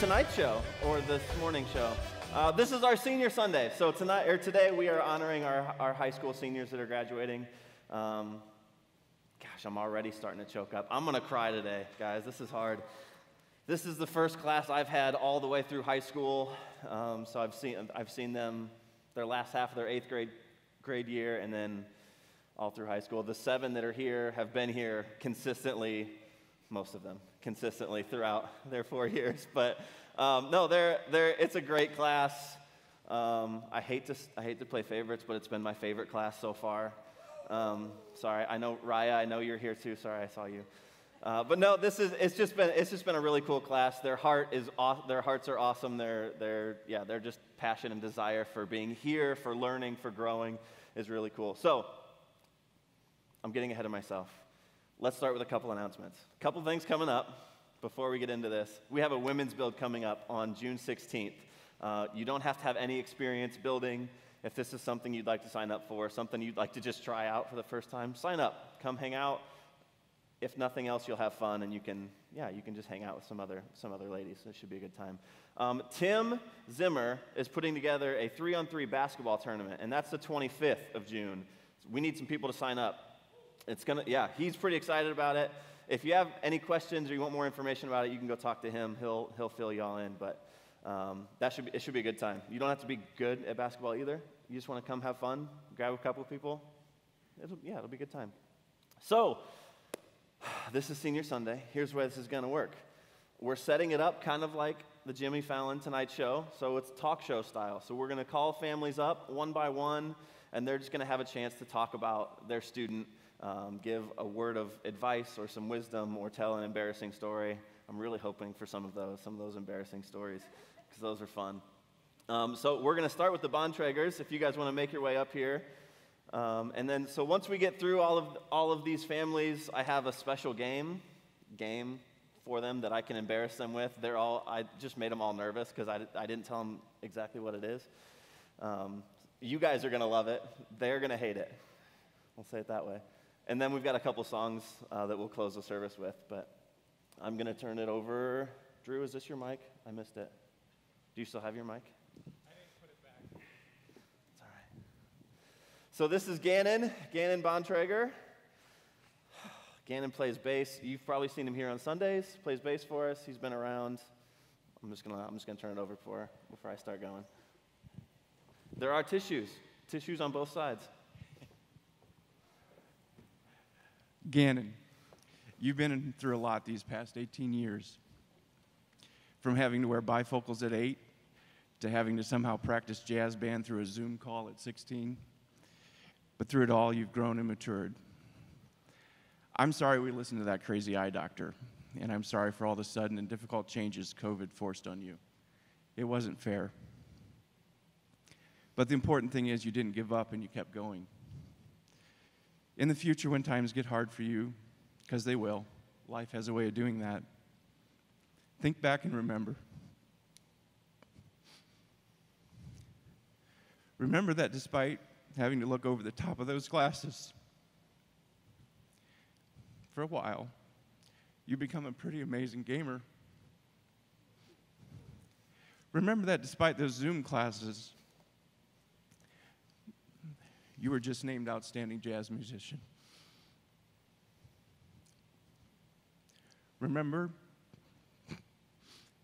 Tonight Show or this morning show. Uh, this is our senior Sunday, so tonight or today we are honoring our, our high school seniors that are graduating. Um, gosh, I'm already starting to choke up. I'm gonna cry today, guys. This is hard. This is the first class I've had all the way through high school, um, so I've seen I've seen them their last half of their eighth grade grade year, and then all through high school. The seven that are here have been here consistently, most of them consistently throughout their four years. But um, no, they're, they're, it's a great class. Um, I, hate to, I hate to play favorites, but it's been my favorite class so far. Um, sorry, I know, Raya, I know you're here too. Sorry, I saw you. Uh, but no, this is, it's just been, it's just been a really cool class. Their heart is, aw- their hearts are awesome. They're, they're, yeah, they're just passion and desire for being here, for learning, for growing is really cool. So, I'm getting ahead of myself. Let's start with a couple announcements. A couple things coming up before we get into this. We have a women's build coming up on June 16th. Uh, you don't have to have any experience building. If this is something you'd like to sign up for, something you'd like to just try out for the first time, sign up. Come hang out. If nothing else, you'll have fun and you can, yeah, you can just hang out with some other, some other ladies. It should be a good time. Um, Tim Zimmer is putting together a three on three basketball tournament, and that's the 25th of June. We need some people to sign up. It's gonna, yeah, he's pretty excited about it. If you have any questions or you want more information about it, you can go talk to him. He'll, he'll fill you all in. But um, that should be, it should be a good time. You don't have to be good at basketball either. You just want to come have fun, grab a couple people. It'll, yeah, it'll be a good time. So, this is Senior Sunday. Here's where this is to work. We're setting it up kind of like the Jimmy Fallon Tonight Show. So it's talk show style. So we're going to call families up one by one, and they're just going to have a chance to talk about their student um, give a word of advice or some wisdom or tell an embarrassing story. I'm really hoping for some of those, some of those embarrassing stories, because those are fun. Um, so we're going to start with the Bontragers. If you guys want to make your way up here. Um, and then, so once we get through all of, all of these families, I have a special game, game for them that I can embarrass them with. They're all, I just made them all nervous because I, I didn't tell them exactly what it is. Um, you guys are going to love it. They're going to hate it. I'll say it that way. And then we've got a couple songs uh, that we'll close the service with. But I'm going to turn it over. Drew, is this your mic? I missed it. Do you still have your mic? I didn't put it back. It's all right. So this is Gannon, Gannon Bontrager. Gannon plays bass. You've probably seen him here on Sundays. Plays bass for us. He's been around. I'm just gonna I'm just gonna turn it over before before I start going. There are tissues, tissues on both sides. Gannon, you've been through a lot these past 18 years. From having to wear bifocals at 8 to having to somehow practice jazz band through a Zoom call at 16. But through it all, you've grown and matured. I'm sorry we listened to that crazy eye doctor, and I'm sorry for all the sudden and difficult changes COVID forced on you. It wasn't fair. But the important thing is you didn't give up and you kept going. In the future, when times get hard for you, because they will, life has a way of doing that, think back and remember. Remember that despite having to look over the top of those glasses, for a while, you become a pretty amazing gamer. Remember that despite those Zoom classes, you were just named Outstanding Jazz Musician. Remember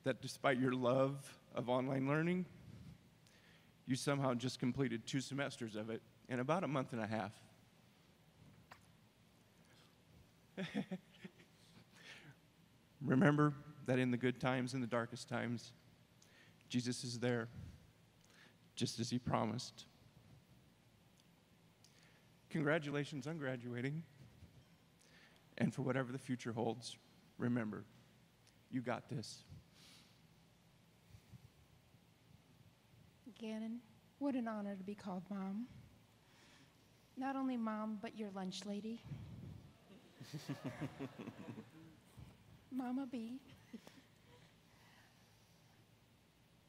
that despite your love of online learning, you somehow just completed two semesters of it in about a month and a half. Remember that in the good times and the darkest times, Jesus is there, just as he promised. Congratulations on graduating. And for whatever the future holds, remember, you got this. Gannon, what an honor to be called mom. Not only mom, but your lunch lady. Mama B.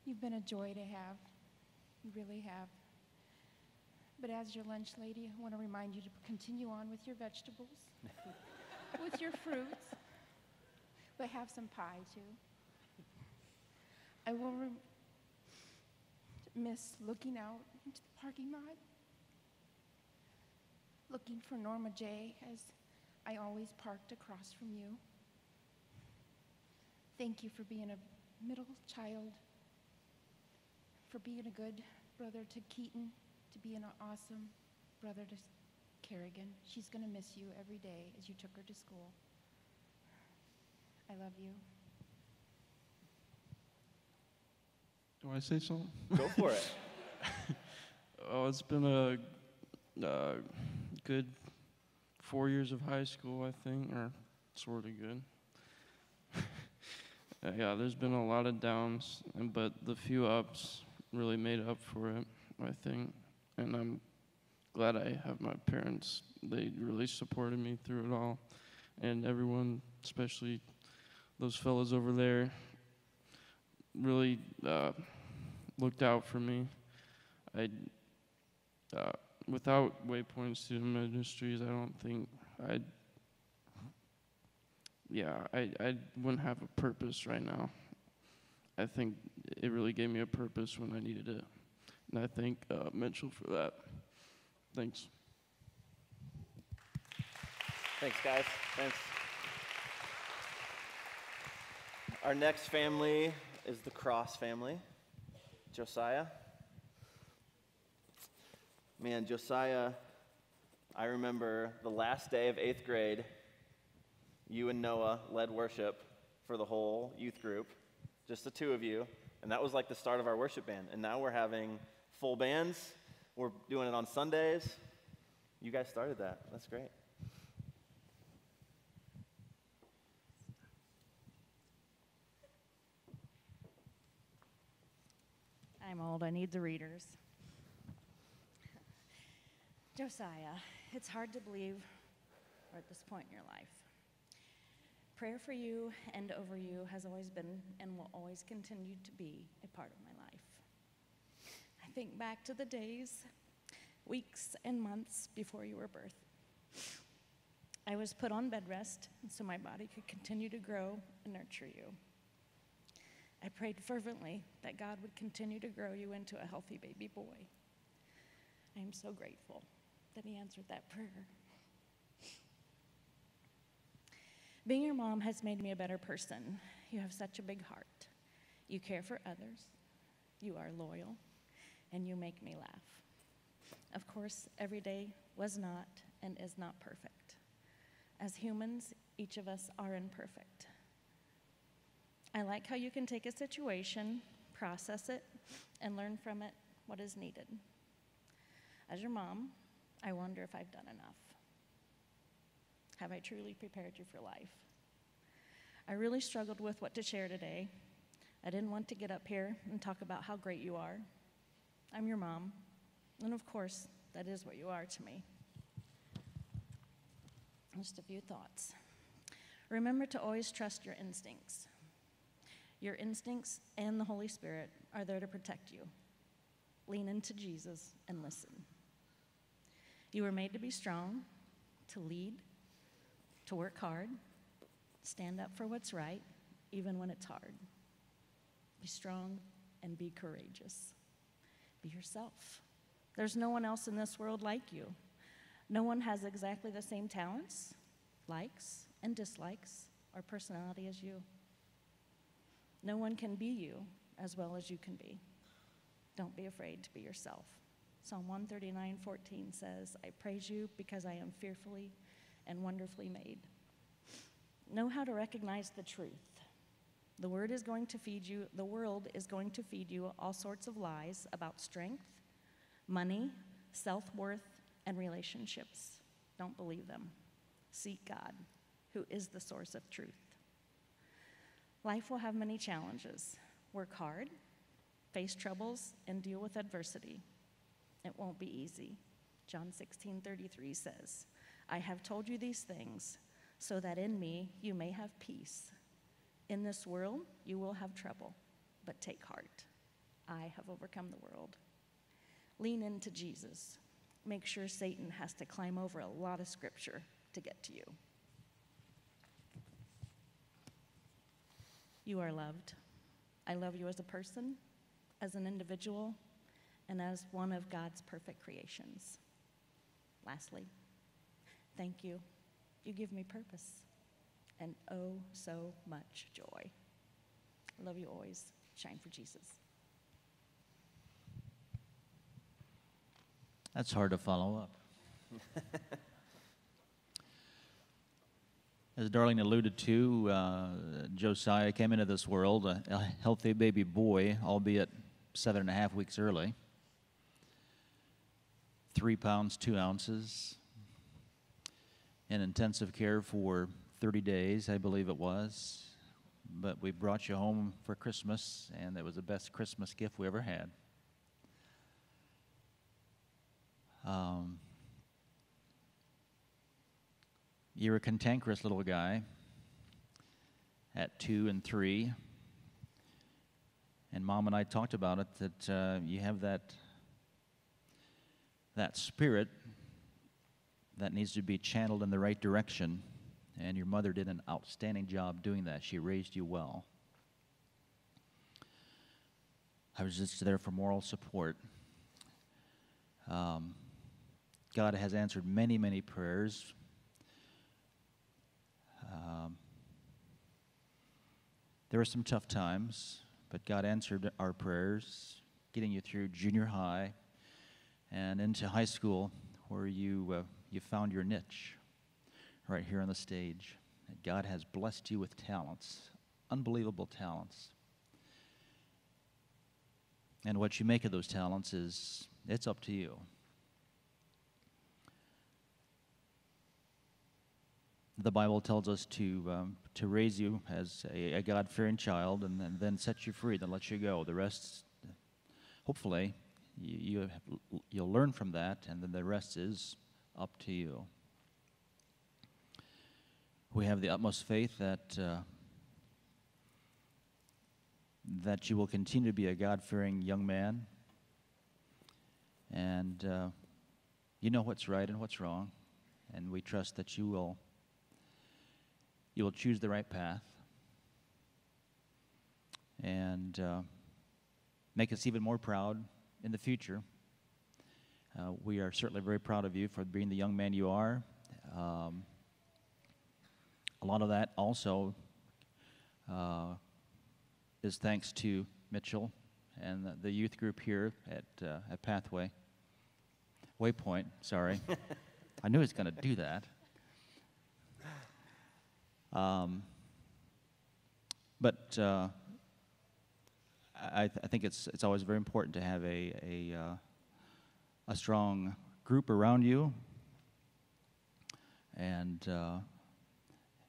You've been a joy to have. You really have. But as your lunch lady, I want to remind you to continue on with your vegetables, with your fruits, but have some pie too. I will miss looking out into the parking lot, looking for Norma J as I always parked across from you. Thank you for being a middle child, for being a good brother to Keaton, to being an awesome brother to Kerrigan. She's going to miss you every day as you took her to school. I love you. Do I say something? Go for it. Oh, it's been a uh, good four years of high school, I think, or sort of good. Uh, yeah, there's been a lot of downs, and but the few ups really made up for it, I think. And I'm glad I have my parents. They really supported me through it all, and everyone, especially those fellas over there, really uh, looked out for me. I uh, without Waypoint Student Ministries, I don't think I'd, yeah, I, I wouldn't have a purpose right now. I think it really gave me a purpose when I needed it. And I thank uh, Mitchell for that. Thanks. Thanks, guys. Thanks. Our next family is the Cross family. Josiah. Man, Josiah, I remember the last day of eighth grade, you and Noah led worship for the whole youth group, just the two of you. And that was like the start of our worship band. And now we're having full bands. We're doing it on Sundays. You guys started that. That's great. I'm old, I need the readers. Josiah, it's hard to believe we're at this point in your life. Prayer for you and over you has always been and will always continue to be a part of my life. Think back to the days, weeks, and months before you were birthed. I was put on bed rest so my body could continue to grow and nurture you. I prayed fervently that God would continue to grow you into a healthy baby boy. I am so grateful that He answered that prayer. Being your mom has made me a better person. You have such a big heart. You care for others, you are loyal, and you make me laugh. Of course, every day was not and is not perfect. As humans, each of us are imperfect. I like how you can take a situation, process it, and learn from it what is needed. As your mom, I wonder if I've done enough. Have I truly prepared you for life? I really struggled with what to share today. I didn't want to get up here and talk about how great you are. I'm your mom, and of course, that is what you are to me. Just a few thoughts. Remember to always trust your instincts. Your instincts and the Holy Spirit are there to protect you. Lean into Jesus and listen. You were made to be strong, to lead, to work hard, stand up for what's right, even when it's hard. Be strong and be courageous. Be yourself. There's no one else in this world like you. No one has exactly the same talents, likes, and dislikes, or personality as you. No one can be you as well as you can be. Don't be afraid to be yourself. Psalm 139 14 says, I praise you because I am fearfully and wonderfully made. Know how to recognize the truth. The word is going to feed you, the world is going to feed you all sorts of lies about strength, money, self worth, and relationships. Don't believe them. Seek God, who is the source of truth. Life will have many challenges. Work hard, face troubles, and deal with adversity. It won't be easy. John 16 33 says, I have told you these things so that in me you may have peace. In this world you will have trouble, but take heart. I have overcome the world. Lean into Jesus. Make sure Satan has to climb over a lot of scripture to get to you. You are loved. I love you as a person, as an individual, and as one of God's perfect creations. Lastly, thank you. You give me purpose and oh so much joy. I love you always. Shine for Jesus. That's hard to follow up. As Darlene alluded to, uh, Josiah came into this world a, a healthy baby boy, albeit seven and a half weeks early. Three pounds, two ounces. In intensive care for 30 days, I believe it was. But we brought you home for Christmas, and it was the best Christmas gift we ever had. Um, you're a cantankerous little guy at two and three. And mom and I talked about it that uh, you have that, that spirit that needs to be channeled in the right direction. And your mother did an outstanding job doing that. She raised you well. I was just there for moral support. Um, God has answered many, many prayers. Um, there were some tough times, but God answered our prayers, getting you through junior high and into high school, where you, uh, you found your niche right here on the stage. God has blessed you with talents, unbelievable talents. And what you make of those talents is, it's up to you. the Bible tells us to, um, to raise you as a, a God fearing child and, and, then set you free, then let you go. The rest, hopefully, you, you have, you'll learn from that, and then the rest is up to you. We have the utmost faith that, uh, that you will continue to be a God fearing young man, and uh, you know what's right and what's wrong, and we trust that you will you will choose the right path and uh, make us even more proud in the future. Uh, we are certainly very proud of you for being the young man you are. Um, a lot of that also uh, is thanks to Mitchell and the, youth group here at, uh, at Pathway. Waypoint, sorry. I knew he was going to do that. Um, but uh, I, th- I, think it's, it's always very important to have a, a, uh, a strong group around you. And uh,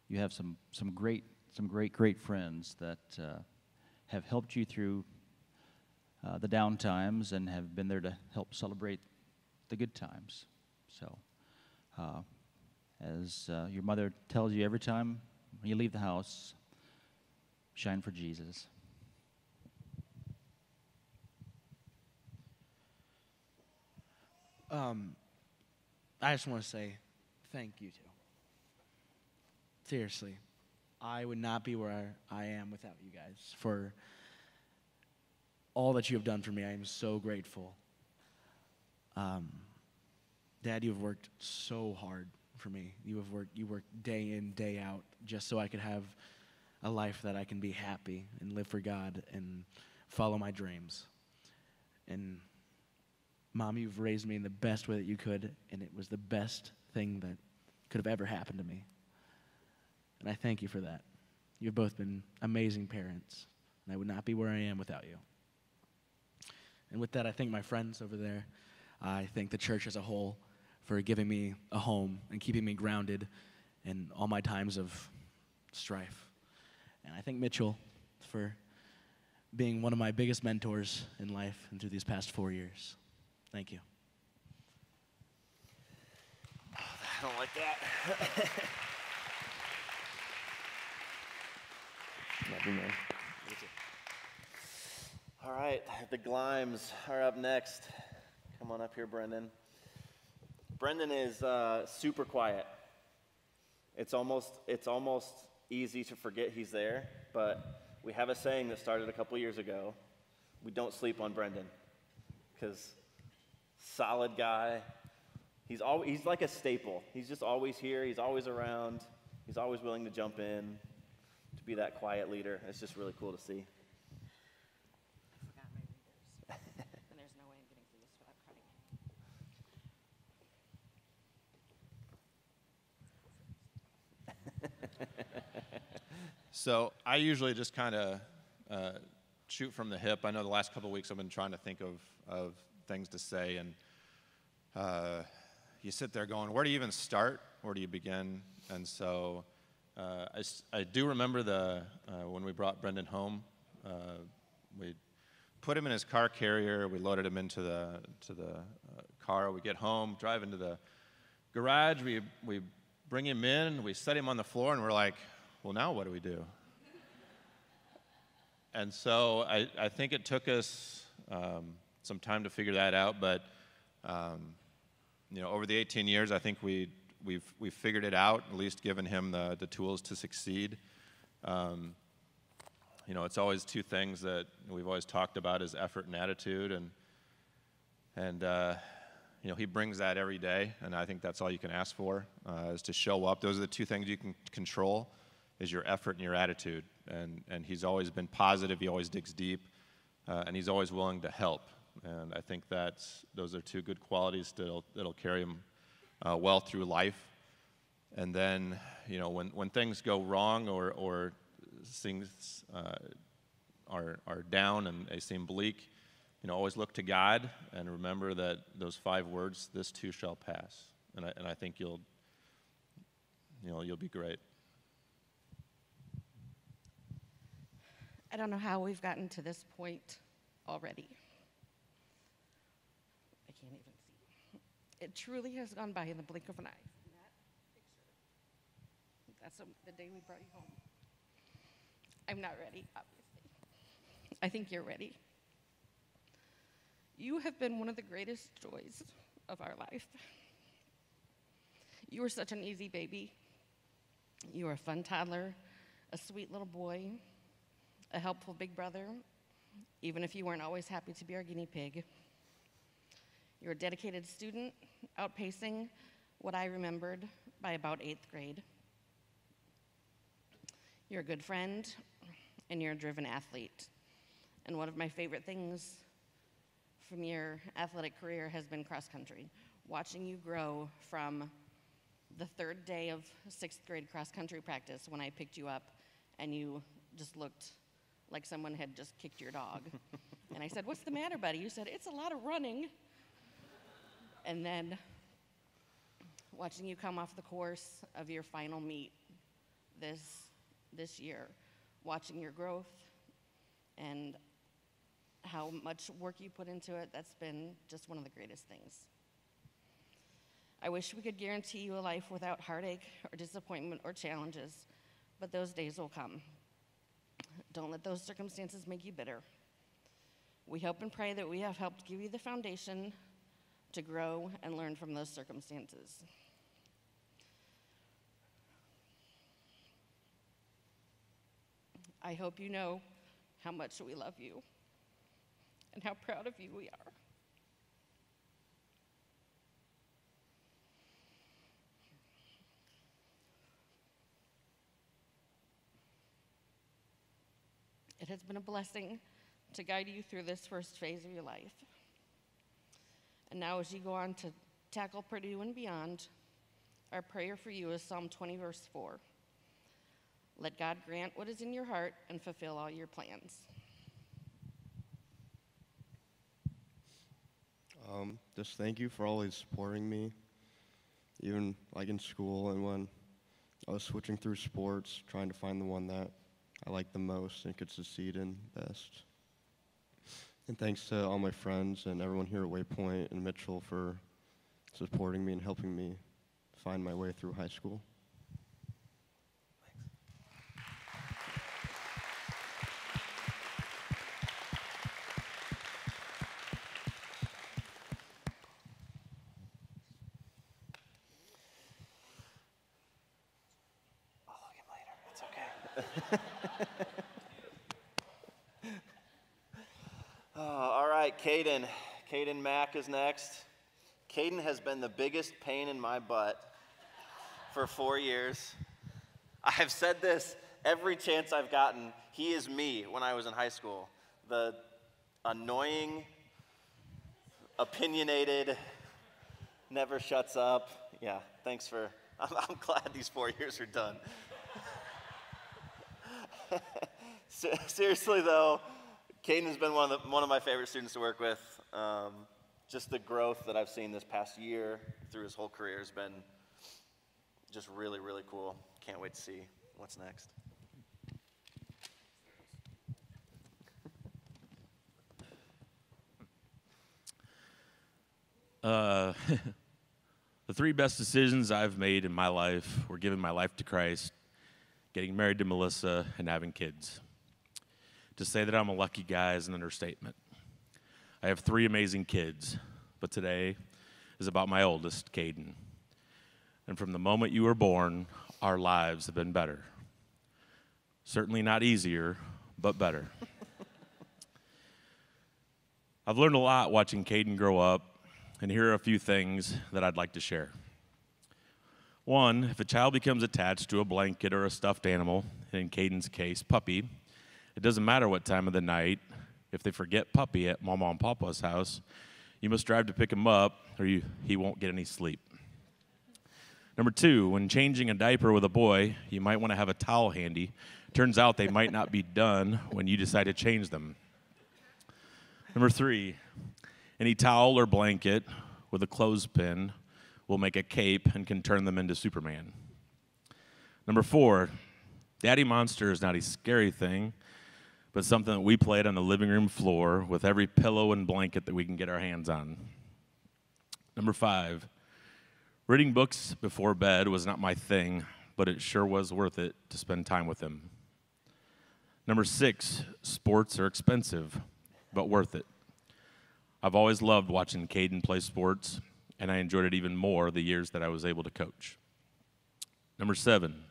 you have some, some, great, some great, great friends that uh, have helped you through uh, the down times and have been there to help celebrate the good times. So, uh, as your mother tells you every time you leave the house, shine for Jesus. Um, I just want to say thank you too. Seriously, I would not be where I am without you guys. For all that you have done for me, I am so grateful. Um, Dad, you have worked so hard for me. You have worked you worked day in, day out, just so I could have a life that I can be happy and live for God and follow my dreams. And mom, you've raised me in the best way that you could, and it was the best thing that could have ever happened to me. And I thank you for that. You've both been amazing parents, and I would not be where I am without you. And with that, I thank my friends over there. I thank the church as a whole for giving me a home and keeping me grounded in all my times of strife. And I thank Mitchell for being one of my biggest mentors in life and through these past four years. Thank you. Oh, I don't like that. Love you, man. All right, the Glimes are up next. Come on up here, Brendan. Brendan is uh, super quiet. It's almost, it's almost easy to forget he's there, but we have a saying that started a couple years ago. We don't sleep on Brendan because solid guy. He's, al- he's like a staple. He's just always here. He's always around. He's always willing to jump in, be that quiet leader. It's just really cool to see. So I usually just kind of uh, shoot from the hip. I know the last couple weeks I've been trying to think of, of things to say, and uh, you sit there going, where do you even start? Where do you begin? And so uh, I, I do remember the uh, when we brought Brendan home, uh, we put him in his car carrier. We loaded him into the to the uh, car. We get home, drive into the garage. We we bring him in. We set him on the floor, and we're like, well, now what do we do? And so I, I think it took us um, some time to figure that out, but um, you know, over the 18 years, I think we we've we've figured it out. At least given him the the tools to succeed. Um, you know, it's always two things that we've always talked about is effort and attitude, and and uh, you know he brings that every day, and I think that's all you can ask for uh, is to show up. Those are the two things you can control, is your effort and your attitude, and and he's always been positive. He always digs deep, uh, and he's always willing to help, and I think that's those are two good qualities that'll that'll carry him uh, well through life. And then, you know, when, when things go wrong or, or things uh, are, are down and they seem bleak, you know, always look to God and remember that those five words, this too shall pass. And I, and I think you'll, you know, you'll be great. I don't know how we've gotten to this point already. I can't even see. It truly has gone by in the blink of an eye. That picture. That's the- the day we brought you home. I'm not ready, obviously. I think you're ready. You have been one of the greatest joys of our life. You were such an easy baby. You were a fun toddler, a sweet little boy, a helpful big brother, even if you weren't always happy to be our guinea pig. You're a dedicated student, outpacing what I remembered by about eighth grade. You're a good friend, and you're a driven athlete. And one of my favorite things from your athletic career has been cross country. Watching you grow from the third day of sixth grade cross country practice when I picked you up and you just looked like someone had just kicked your dog. and I said, What's the matter, buddy? You said, It's a lot of running. And then watching you come off the course of your final meet this, this year, watching your growth and how much work you put into it, that's been just one of the greatest things. I wish we could guarantee you a life without heartache or disappointment or challenges, but those days will come. Don't let those circumstances make you bitter. We hope and pray that we have helped give you the foundation to grow and learn from those circumstances. I hope you know how much we love you and how proud of you we are. It has been a blessing to guide you through this first phase of your life. And now, as you go on to tackle Purdue and beyond, our prayer for you is Psalm 20, verse 4. Let God grant what is in your heart and fulfill all your plans. Um, just thank you for always supporting me, even like in school and when I was switching through sports, trying to find the one that I liked the most and could succeed in best. And thanks to all my friends and everyone here at Waypoint and Mitchell for supporting me and helping me find my way through high school. I'll hug him later. It's okay. right, Caden. Is next. Caden has been the biggest pain in my butt for four years. I have said this every chance I've gotten. He is me when I was in high school. The annoying, opinionated, never shuts up. Yeah, thanks for. I'm, I'm glad these four years are done. Seriously, though, Caden has been one of, the, one of my favorite students to work with. Um, just the growth that I've seen this past year through his whole career has been just really, really cool. Can't wait to see what's next. Uh, the three best decisions I've made in my life were giving my life to Christ, getting married to Melissa, and having kids. To say that I'm a lucky guy is an understatement. I have three amazing kids, but today is about my oldest, Caden. And from the moment you were born, our lives have been better. Certainly not easier, but better. I've learned a lot watching Caden grow up and here are a few things that I'd like to share. One, if a child becomes attached to a blanket or a stuffed animal, in Caden's case, puppy, it doesn't matter what time of the night. If they forget puppy at Mama and Papa's house, you must drive to pick him up or you, he won't get any sleep. Number two, when changing a diaper with a boy, you might want to have a towel handy. Turns out they might not be done when you decide to change them. Number three, any towel or blanket with a clothespin will make a cape and can turn them into Superman. Number four, Daddy Monster is not a scary thing, but something that we played on the living room floor with every pillow and blanket that we can get our hands on. Number five, reading books before bed was not my thing, but it sure was worth it to spend time with him. Number six, sports are expensive, but worth it. I've always loved watching Caden play sports, and I enjoyed it even more the years that I was able to coach. Number seven,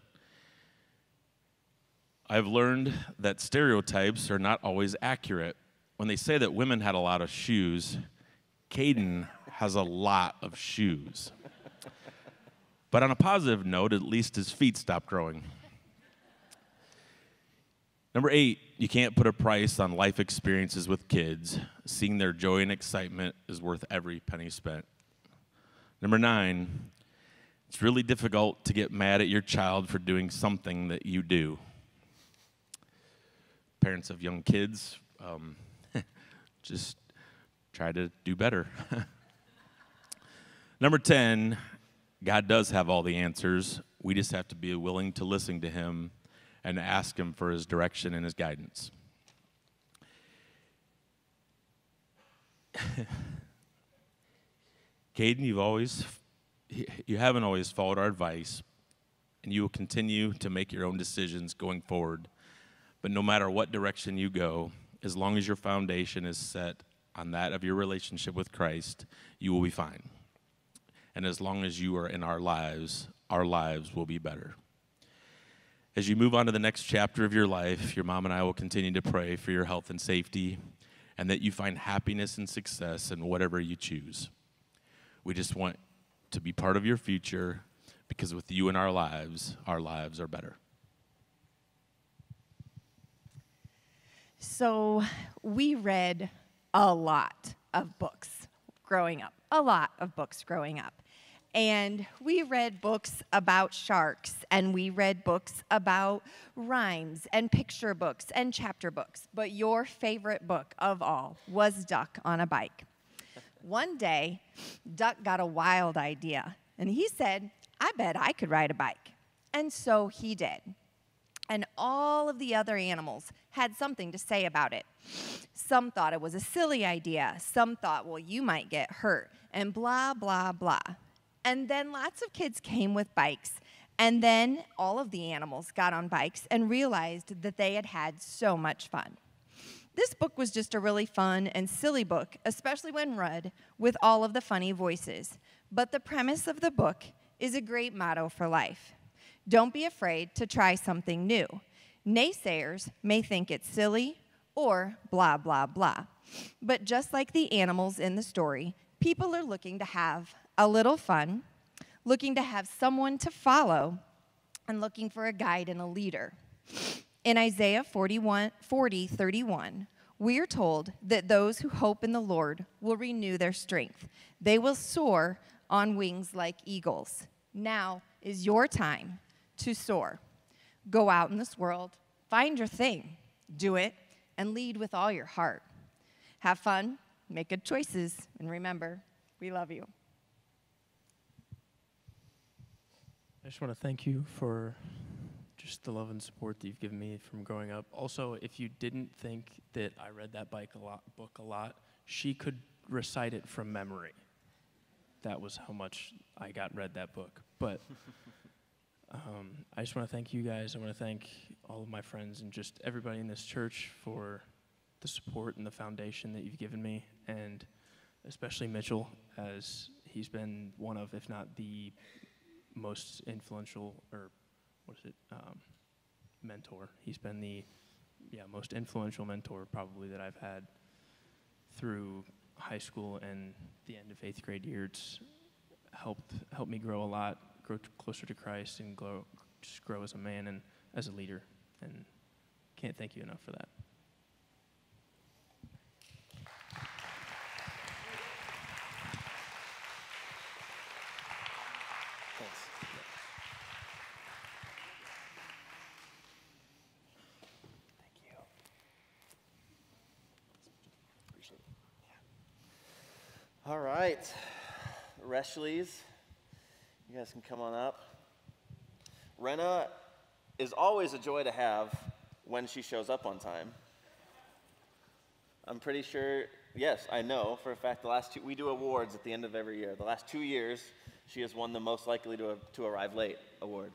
I've learned that stereotypes are not always accurate. When they say that women had a lot of shoes, Caden has a lot of shoes. But on a positive note, at least his feet stopped growing. Number eight, you can't put a price on life experiences with kids. Seeing their joy and excitement is worth every penny spent. Number nine, it's really difficult to get mad at your child for doing something that you do. Parents of young kids, um, just try to do better. Number 10, God does have all the answers. We just have to be willing to listen to Him and ask Him for His direction and His guidance. Caden, you've always, you haven't always followed our advice, and you will continue to make your own decisions going forward. But no matter what direction you go, as long as your foundation is set on that of your relationship with Christ, you will be fine. And as long as you are in our lives, our lives will be better. As you move on to the next chapter of your life, your mom and I will continue to pray for your health and safety and that you find happiness and success in whatever you choose. We just want to be part of your future because with you in our lives, our lives are better. So, we read a lot of books growing up, a lot of books growing up. And we read books about sharks, and we read books about rhymes, and picture books, and chapter books. But your favorite book of all was Duck on a Bike. One day, Duck got a wild idea, and he said, I bet I could ride a bike. And so he did. And all of the other animals had something to say about it. Some thought it was a silly idea. Some thought, well, you might get hurt, and blah, blah, blah. And then lots of kids came with bikes. And then all of the animals got on bikes and realized that they had had so much fun. This book was just a really fun and silly book, especially when read with all of the funny voices. But the premise of the book is a great motto for life. Don't be afraid to try something new. Naysayers may think it's silly or blah, blah, blah. But just like the animals in the story, people are looking to have a little fun, looking to have someone to follow, and looking for a guide and a leader. In Isaiah 41, 40, 31, we are told that those who hope in the Lord will renew their strength. They will soar on wings like eagles. Now is your time to soar. Go out in this world, find your thing, do it, and lead with all your heart. Have fun, make good choices, and remember, we love you. I just want to thank you for just the love and support that you've given me from growing up. Also, if you didn't think that I read that bike a lot, book a lot, she could recite it from memory. That was how much I got read that book. But um, I just want to thank you guys. I want to thank all of my friends and just everybody in this church for the support and the foundation that you've given me, and especially Mitchell, as he's been one of, if not the most influential, or what is it, um, mentor. He's been the yeah most influential mentor probably that I've had through high school and the end of eighth grade year. It's helped helped me grow a lot, grow t- closer to Christ, and grow just grow as a man and as a leader. And can't thank you enough for that. Thanks. Thank you. Appreciate it. Yeah. All right. Reshleys, you guys can come on up. Rena is always a joy to have when she shows up on time. I'm pretty sure, yes, I know for a fact the last two, we do awards at the end of every year. The last two years, she has won the most likely to, to arrive late award.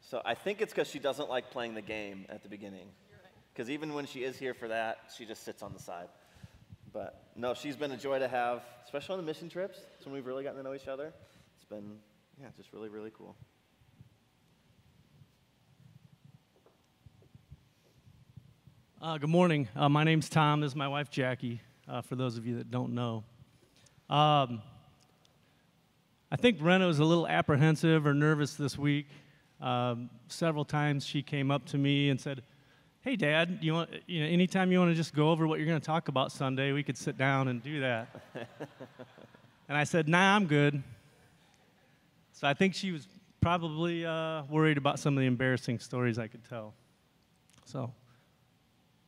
So I think it's because she doesn't like playing the game at the beginning. Because even when she is here for that, she just sits on the side. But no, she's been a joy to have, especially on the mission trips. It's when we've really gotten to know each other. Been, yeah, just really, really cool. Uh, good morning. Uh, my name's Tom. This is my wife, Jackie, uh, for those of you that don't know. Um, I think Rena was a little apprehensive or nervous this week. Um, several times she came up to me and said, Hey, Dad, you want, you know, anytime you want to just go over what you're going to talk about Sunday, we could sit down and do that. and I said, Nah, I'm good. So I think she was probably uh, worried about some of the embarrassing stories I could tell. So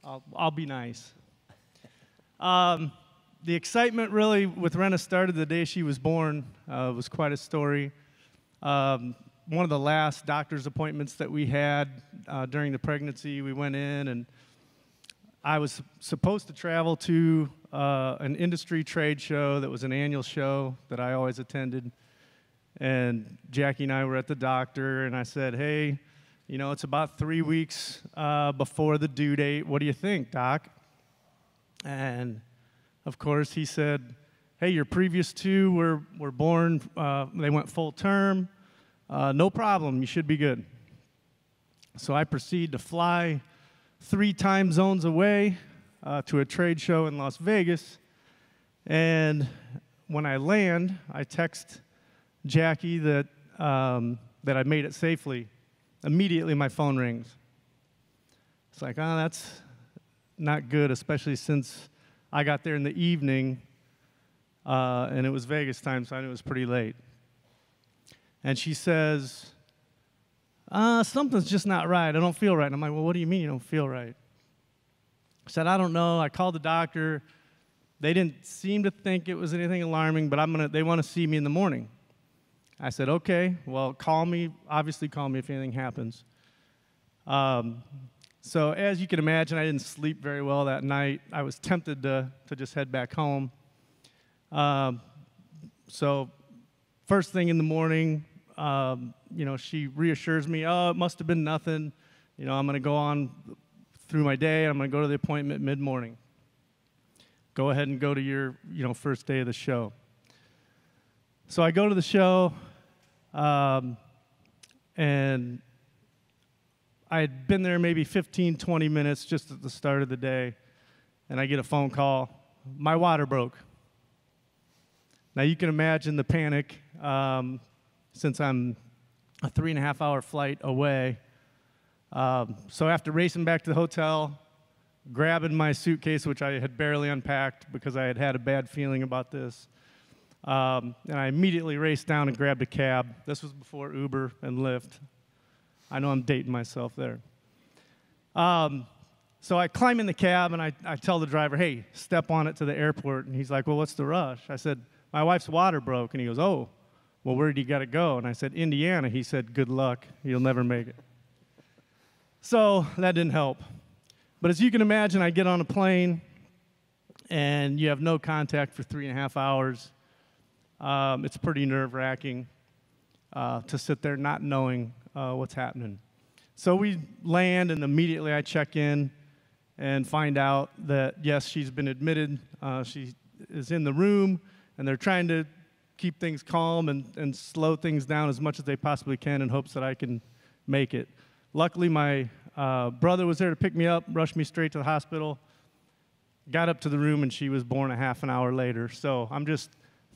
I'll, I'll be nice. Um, the excitement really with Rena started the day she was born. Uh, was quite a story. Um, one of the last doctor's appointments that we had uh, during the pregnancy, we went in and I was supposed to travel to uh, an industry trade show that was an annual show that I always attended. And Jackie and I were at the doctor, and I said, Hey, you know, it's about three weeks uh, before the due date. What do you think, doc? And of course, he said, Hey, your previous two were, were born, uh, they went full term. Uh, no problem, you should be good. So I proceed to fly three time zones away uh, to a trade show in Las Vegas. And when I land, I text Jackie that, um, that I made it safely. Immediately, my phone rings. It's like, oh, that's not good, especially since I got there in the evening uh, and it was Vegas time, so I knew it was pretty late. And she says, uh, something's just not right. I don't feel right. And I'm like, well, what do you mean you don't feel right? I said, I don't know. I called the doctor. They didn't seem to think it was anything alarming, but I'm gonna, they want to see me in the morning. I said, okay, well, call me. Obviously, call me if anything happens. Um, so, as you can imagine, I didn't sleep very well that night. I was tempted to, to just head back home. Um, so, first thing in the morning, um, you know, she reassures me, oh, it must have been nothing. You know, I'm going to go on through my day. I'm going to go to the appointment mid morning. Go ahead and go to your, you know, first day of the show. So I go to the show, um, and I had been there maybe 15, 20 minutes just at the start of the day. and I get a phone call. My water broke. Now you can imagine the panic um, since I'm a three and a half hour flight away. Um, so after racing back to the hotel, grabbing my suitcase, which I had barely unpacked because I had had a bad feeling about this, um, and I immediately raced down and grabbed a cab. This was before Uber and Lyft. I know I'm dating myself there. Um, so I climb in the cab and I, I tell the driver, hey, step on it to the airport. And he's like, well, what's the rush? I said, my wife's water broke. And he goes, oh, well, where do you got to go? And I said, Indiana. He said, good luck. You'll never make it. So that didn't help. But as you can imagine, I get on a plane and you have no contact for three and a half hours. Um, it's pretty nerve wracking uh, to sit there not knowing uh, what's happening. So we land, and immediately I check in and find out that, yes, she's been admitted. Uh, she is in the room, and they're trying to keep things calm and, and slow things down as much as they possibly can in hopes that I can make it. Luckily, my uh, brother was there to pick me up, rushed me straight to the hospital, got up to the room, and she was born a half an hour later. So I'm just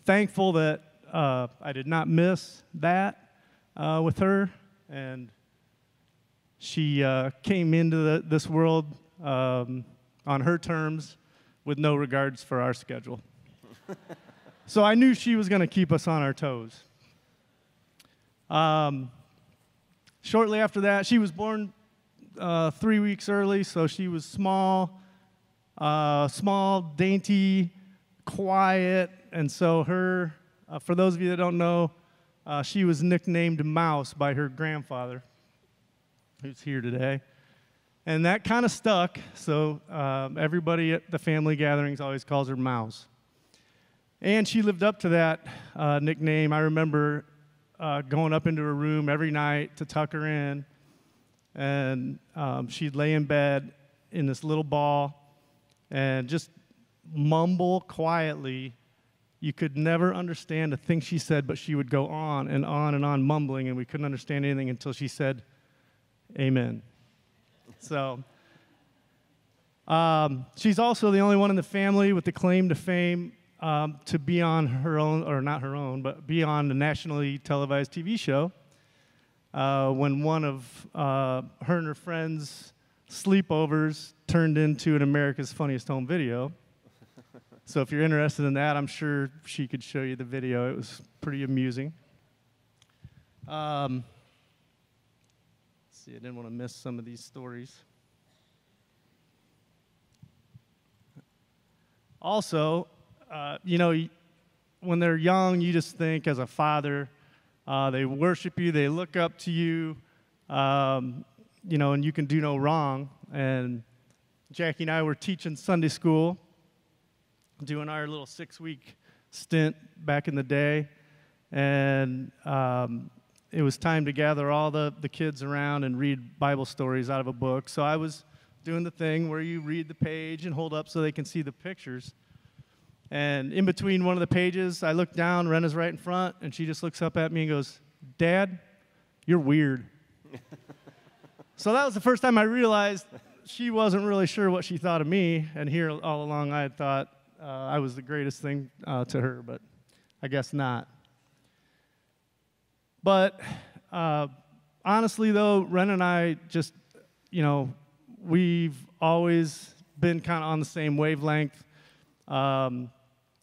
thankful that uh, I did not miss that uh, with her. And she uh, came into the, this world um, on her terms with no regards for our schedule. so I knew she was going to keep us on our toes. Um, shortly after that, she was born uh, three weeks early, so she was small, uh, small, dainty, quiet, and so her, uh, for those of you that don't know, uh, she was nicknamed Mouse by her grandfather, who's here today. And that kind of stuck, so um, everybody at the family gatherings always calls her Mouse. And she lived up to that uh, nickname. I remember uh, going up into her room every night to tuck her in, and um, she'd lay in bed in this little ball and just mumble quietly. You could never understand a thing she said, but she would go on and on and on mumbling, and we couldn't understand anything until she said, Amen. So, um, she's also the only one in the family with the claim to fame um, to be on her own, or not her own, but be on a nationally televised TV show. Uh, when one of uh, her and her friends' sleepovers turned into an America's Funniest Home Video. So if you're interested in that, I'm sure she could show you the video. It was pretty amusing. Um, see, I didn't want to miss some of these stories. Also, uh, you know, when they're young, you just think as a father, uh, they worship you, they look up to you, um, you know, and you can do no wrong. And Jackie and I were teaching Sunday school, doing our little six week stint back in the day. And um, it was time to gather all the, the kids around and read Bible stories out of a book. So I was doing the thing where you read the page and hold up so they can see the pictures. And in between one of the pages, I look down, Rena's right in front, and she just looks up at me and goes, Dad, you're weird. so that was the first time I realized she wasn't really sure what she thought of me. And here all along, I had thought uh, I was the greatest thing uh, to her, but I guess not. But uh, honestly, though, Ren and I just, you know, we've always been kind of on the same wavelength. Um,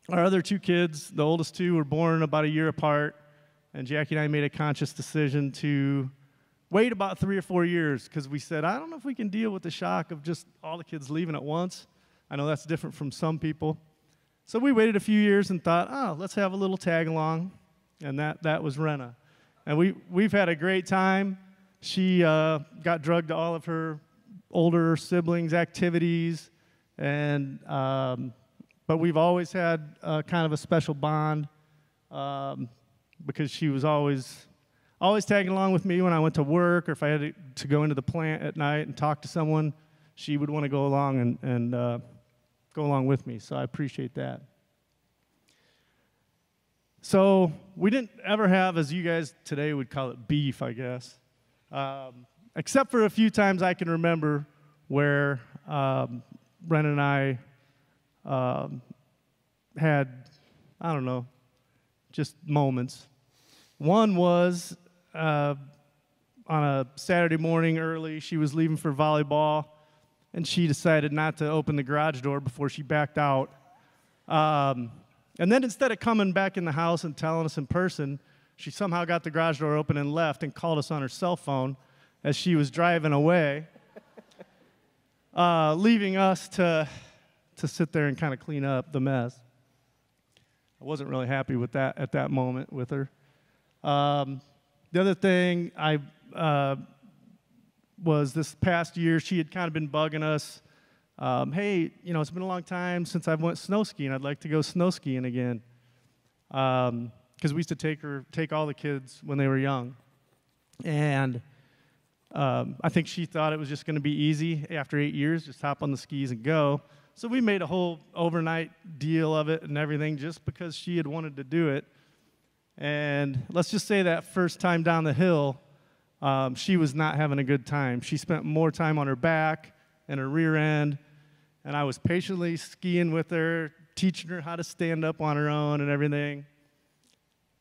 our other two kids, the oldest two, were born about a year apart, and Jackie and I made a conscious decision to wait about three or four years because we said, I don't know if we can deal with the shock of just all the kids leaving at once. I know that's different from some people. So we waited a few years and thought, oh, let's have a little tag along. And that, that was Rena. And we, we've had a great time. She uh, got drugged to all of her older siblings' activities. And, um, but we've always had uh, kind of a special bond um, because she was always, always tagging along with me when I went to work or if I had to, to go into the plant at night and talk to someone, she would want to go along and, and uh, go along with me. So I appreciate that. So we didn't ever have, as you guys today would call it, beef, I guess. Um, except for a few times I can remember where um, Ren and I um, had, I don't know, just moments. One was uh, on a Saturday morning early, she was leaving for volleyball, and she decided not to open the garage door before she backed out. Um, and then instead of coming back in the house and telling us in person, she somehow got the garage door open and left and called us on her cell phone as she was driving away, uh, leaving us to, to sit there and kind of clean up the mess. I wasn't really happy with that at that moment with her. Um, the other thing I uh, was this past year, she had kind of been bugging us. Um, hey, you know, it's been a long time since I went snow skiing. I'd like to go snow skiing again. Because um, we used to take her, take all the kids when they were young, and um, I think she thought it was just going to be easy after eight years, just hop on the skis and go. So we made a whole overnight deal of it and everything just because she had wanted to do it. And let's just say that first time down the hill, um, she was not having a good time. She spent more time on her back and her rear end, and I was patiently skiing with her, teaching her how to stand up on her own and everything.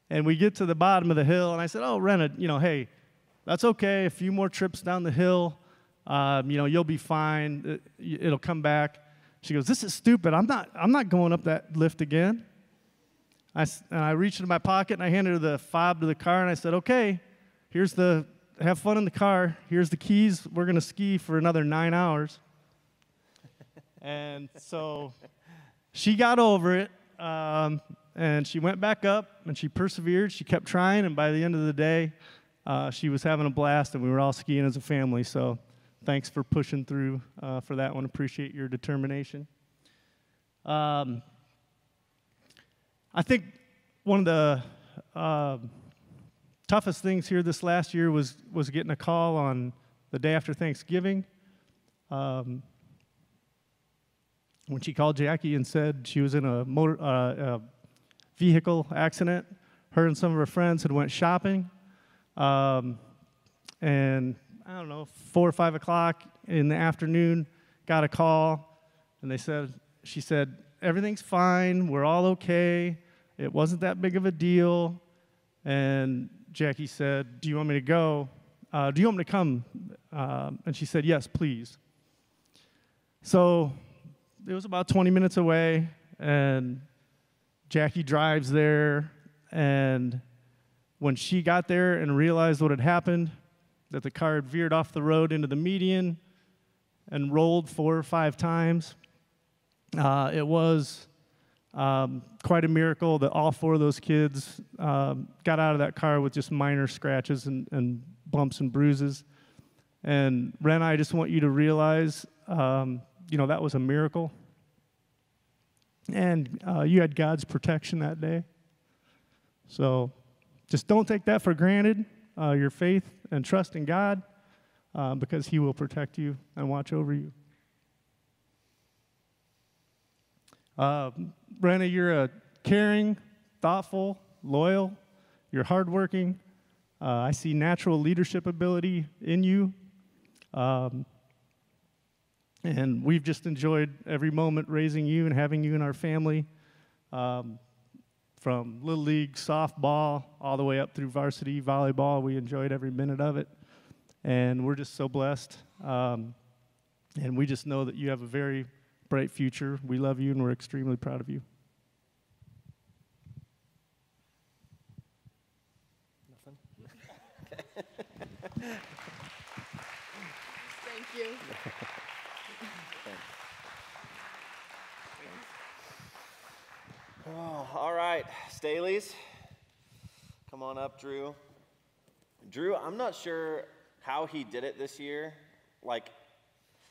And we get to the bottom of the hill, and I said, Oh, Rena, you know, hey, that's okay. A few more trips down the hill, um, you know, you'll be fine. It, it'll come back. She goes, This is stupid. I'm not, I'm not going up that lift again. I, and I reached into my pocket and I handed her the fob to the car and I said, Okay, here's the, have fun in the car. Here's the keys. We're going to ski for another nine hours. and so she got over it um, and she went back up and she persevered. She kept trying. And by the end of the day, uh, she was having a blast and we were all skiing as a family. So thanks for pushing through uh, for that one. Appreciate your determination. Um, I think one of the uh, toughest things here this last year was was getting a call on the day after Thanksgiving. Um, when she called Jackie and said she was in a motor uh, a vehicle accident, her and some of her friends had went shopping, um, and I don't know, four or five o'clock in the afternoon, got a call, and they said, she said, everything's fine, we're all okay, it wasn't that big of a deal. And Jackie said, Do you want me to go? Uh, do you want me to come? Um, and she said, Yes, please. So it was about 20 minutes away, and Jackie drives there. And when she got there and realized what had happened, that the car had veered off the road into the median and rolled four or five times. Uh, it was um, quite a miracle that all four of those kids um, got out of that car with just minor scratches and, and bumps and bruises. And Ren, I just want you to realize, um, you know, that was a miracle. And uh, you had God's protection that day. So just don't take that for granted, uh, your faith and trust in God uh, because He will protect you and watch over you. Uh, Brenna, you're a caring, thoughtful, loyal, you're hardworking. Uh, I see natural leadership ability in you. Um, and we've just enjoyed every moment raising you and having you in our family. Um, from little league softball all the way up through varsity volleyball. We enjoyed every minute of it. And we're just so blessed. Um, and we just know that you have a very bright future. We love you and we're extremely proud of you. Nothing? Thank you. Oh, all right, Staley's. Come on up, Drew. Drew, I'm not sure how he did it this year. Like,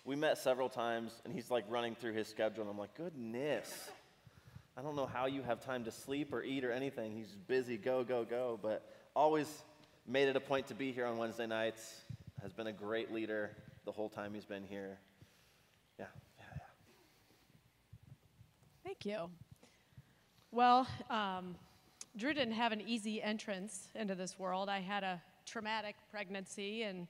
we met several times, and he's like running through his schedule, and I'm like, goodness. I don't know how you have time to sleep or eat or anything. He's busy, go, go, go. But always made it a point to be here on Wednesday nights. Has been a great leader the whole time he's been here. Yeah, yeah, yeah. Thank you. Well, um, Drew didn't have an easy entrance into this world. I had a traumatic pregnancy, and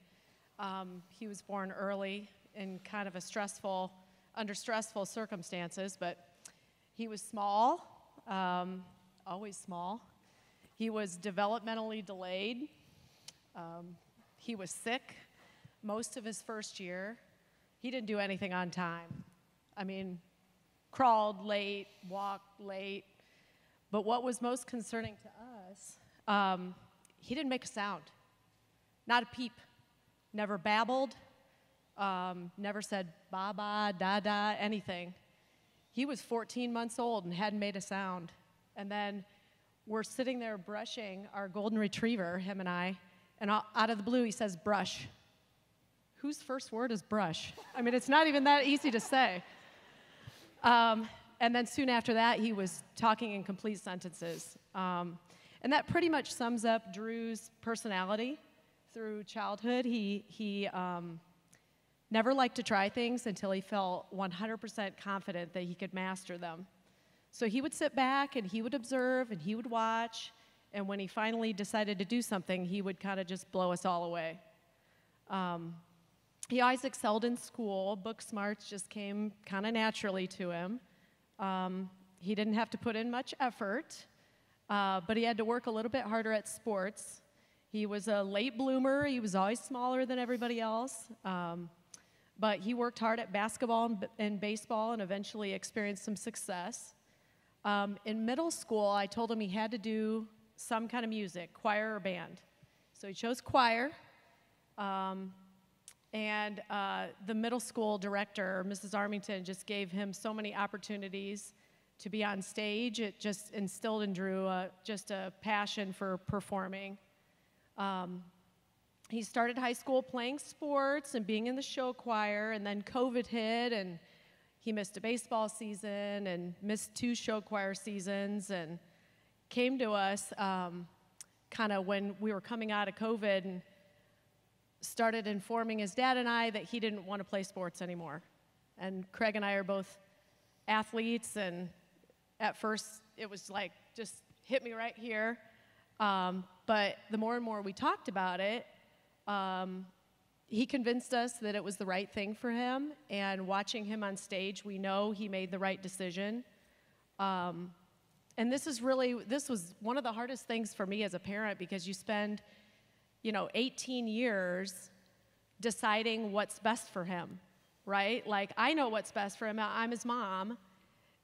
um, he was born early in kind of a stressful, under stressful circumstances. But He was small, um, always small. He was developmentally delayed. Um, he was sick most of his first year. He didn't do anything on time. I mean, crawled late, walked late. But what was most concerning to us, um, he didn't make a sound, not a peep, never babbled, um, never said ba ba, da da, anything. He was 14 months old and hadn't made a sound. And then we're sitting there brushing our golden retriever, him and I, and out of the blue he says, brush. Whose first word is brush? I mean, it's not even that easy to say. Um, and then soon after that, he was talking in complete sentences. Um, and that pretty much sums up Drew's personality through childhood. He, he um, never liked to try things until he felt 100% confident that he could master them. So he would sit back and he would observe and he would watch. And when he finally decided to do something, he would kind of just blow us all away. Um, he always excelled in school. Book smarts just came kind of naturally to him. Um, he didn't have to put in much effort, uh, but he had to work a little bit harder at sports. He was a late bloomer. He was always smaller than everybody else. Um, but he worked hard at basketball and, and, baseball and eventually experienced some success. Um, in middle school, I told him he had to do some kind of music, choir or band. So he chose choir. Um, and uh, the middle school director, Mrs. Armington, just gave him so many opportunities to be on stage. It just instilled in Drew uh, just a passion for performing. Um, he started high school playing sports and being in the show choir, and then COVID hit, and he missed a baseball season and missed two show choir seasons, and came to us um, kind of when we were coming out of COVID. And, started informing his dad and I that he didn't want to play sports anymore. And Craig and I are both athletes, and at first it was like, just hit me right here. Um, but the more and more we talked about it, um, he convinced us that it was the right thing for him. And watching him on stage, we know he made the right decision. Um, and this is really, this was one of the hardest things for me as a parent because you spend you know, 18 years deciding what's best for him, right? Like, I know what's best for him, I'm his mom.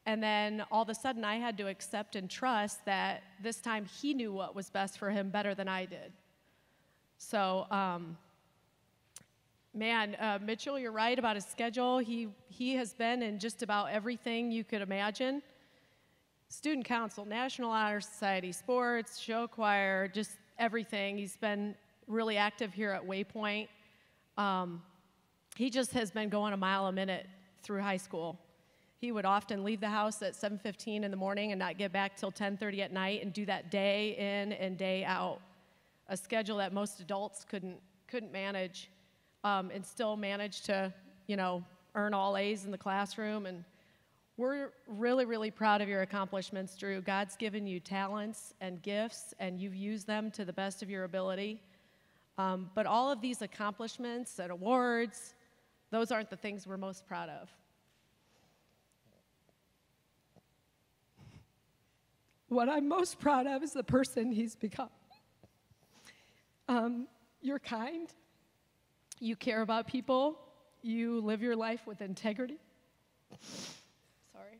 And then all of a sudden, I had to accept and trust that this time he knew what was best for him better than I did. So, um, man, uh, Mitchell, you're right about his schedule. He, he has been in just about everything you could imagine student council, National Honor Society, sports, show choir, just everything. He's been really active here at Waypoint. Um, he just has been going a mile a minute through high school. He would often leave the house at 7:15 in the morning and not get back till 10:30 at night, and do that day in and day out, a schedule that most adults couldn't couldn't manage, um, and still manage to, you know, earn all A's in the classroom. And we're really, really proud of your accomplishments, Drew. God's given you talents and gifts, and you've used them to the best of your ability. Um, but all of these accomplishments and awards, those aren't the things we're most proud of. What I'm most proud of is the person he's become. Um, you're kind, you care about people, you live your life with integrity. Sorry.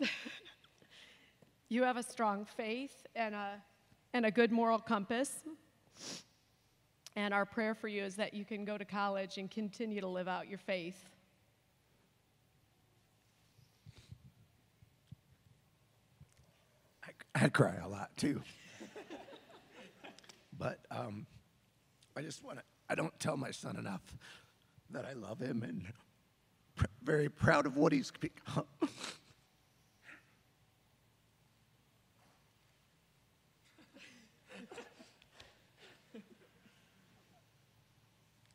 you have a strong faith and a, and a good moral compass. And our prayer for you is that you can go to college and continue to live out your faith. I, I cry a lot too. But um, I just want to, I don't tell my son enough that I love him and pr- very proud of what he's become.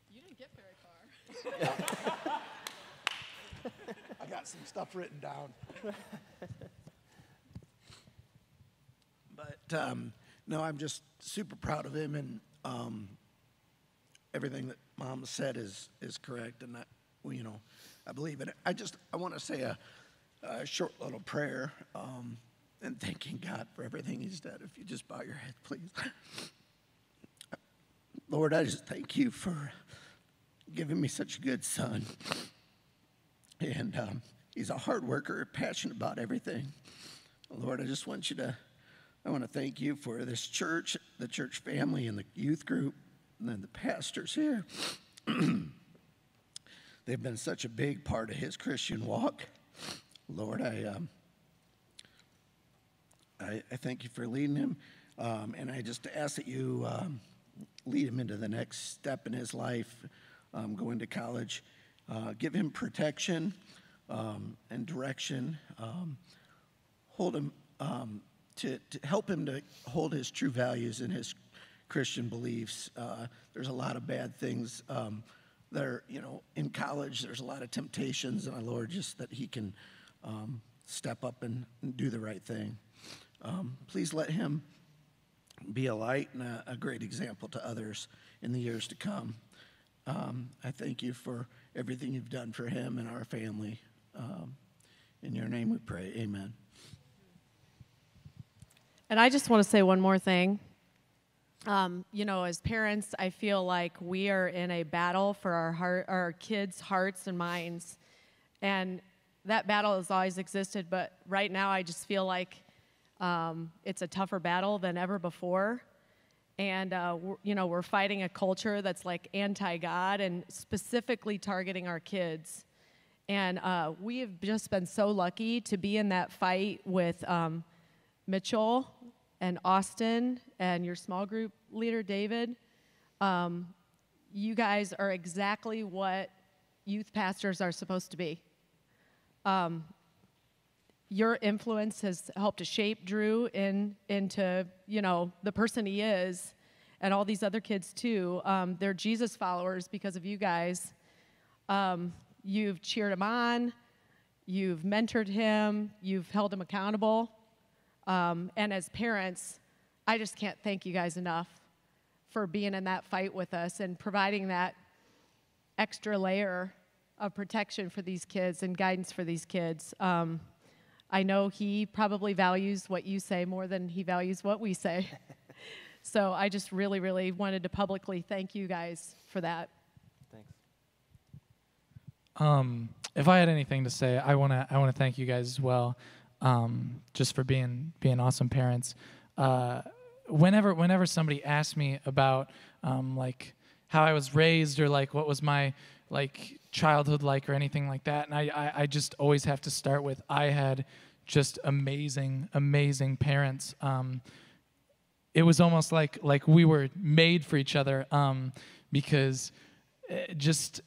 you didn't get very far. I got some stuff written down. but um, no, I'm just super proud of him, and um, everything that Mom said is is correct, and that you know, I believe it. I just I want to say a a short little prayer um, and thanking God for everything He's done. If you just bow your head, please. Lord, I just thank you for giving me such a good son. And um, he's a hard worker, passionate about everything. Lord, I just want you to, I want to thank you for this church, the church family, and the youth group, and then the pastors here. They've been such a big part of his Christian walk. Lord, I, um, I, I thank you for leading him. Um, and I just ask that you um, lead him into the next step in his life, um, going to college. Uh, give him protection um, and direction. Um, hold him to, to help him to hold his true values and his Christian beliefs. Uh, there's a lot of bad things um, that are, you know, in college. There's a lot of temptations, and I Lord, just that he can um, step up and, and do the right thing. Um, please let him be a light and a, a, great example to others in the years to come. Um, I thank you for everything you've done for him and our family. Um, in your name we pray. Amen. And I just want to say one more thing. Um, you know, as parents, I feel like we are in a battle for our heart, our kids' hearts and minds, and that battle has always existed. But right now, I just feel like um, it's a tougher battle than ever before. And, uh, you know, we're fighting a culture that's like anti God and specifically targeting our kids. And uh, we have just been so lucky to be in that fight with um, Mitchell and Austin and your small group leader, David. Um, you guys are exactly what youth pastors are supposed to be. Um, your influence has helped to shape Drew in, into, you know, the person he is, and all these other kids too. Um, they're Jesus followers because of you guys. Um, you've cheered him on, you've mentored him, you've held him accountable. Um, and as parents, I just can't thank you guys enough for being in that fight with us and providing that extra layer of protection for these kids and guidance for these kids. Um, I know he probably values what you say more than he values what we say. so I just really, really wanted to publicly thank you guys for that. Thanks. Um, if I had anything to say, I wanna I wanna thank you guys as well, um, just for being being awesome parents. Uh, whenever whenever somebody asks me about um, like how I was raised or like what was my like childhood like or anything like that. And I, I, I, just always have to start with I had just amazing, amazing parents. Um, it was almost like like we were made for each other um, because eh, just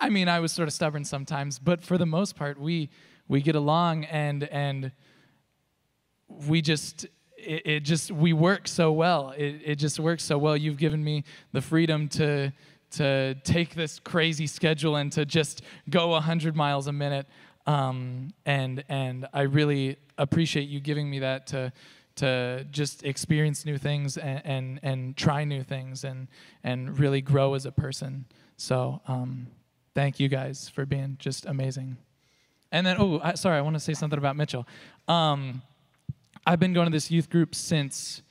I mean I was sort of stubborn sometimes, but for the most part we we get along and and we just it, it just we work so well. It, it just works so well. You've given me the freedom to to take this crazy schedule and to just go 100 miles a minute. Um, and and I really appreciate you giving me that to to just experience new things and and, and try new things and and really grow as a person. So um, thank you guys for being just amazing. And then oh, I, sorry, I want to say something about Mitchell. Um, I've been going to this youth group since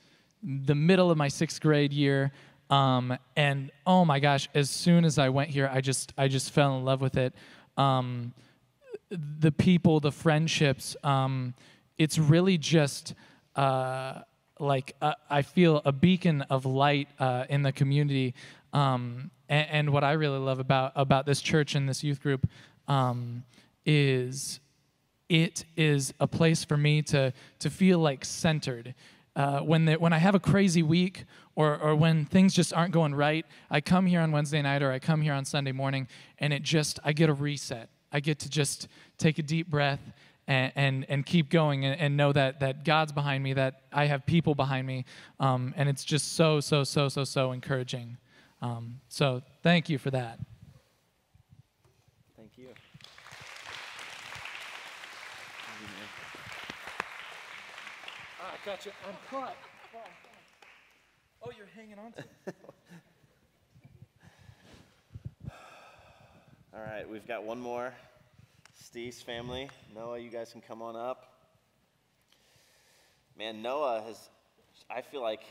the middle of my sixth grade year. Um, and oh my gosh, as soon as I went here, I just I just fell in love with it. Um, the people, the friendships. Um, it's really just uh, like I feel a beacon of light uh, in the community. Um, and, and, what I really love about about this church and this youth group um, is it is a place for me to to feel like centered. Uh, when, the, when I have a crazy week or, or when things just aren't going right, I come here on Wednesday night or I come here on Sunday morning and it just, I get a reset. I get to just take a deep breath and, and, and keep going and, and, know that, that God's behind me, that I have people behind me. Um, and it's just so, so, so, so, so encouraging. Um, so thank you for that. Thank you. Ah, gotcha. I'm caught. Oh, you're hanging on to All right, we've got one more Steve's family. Noah, you guys can come on up. Man, Noah has, I feel like,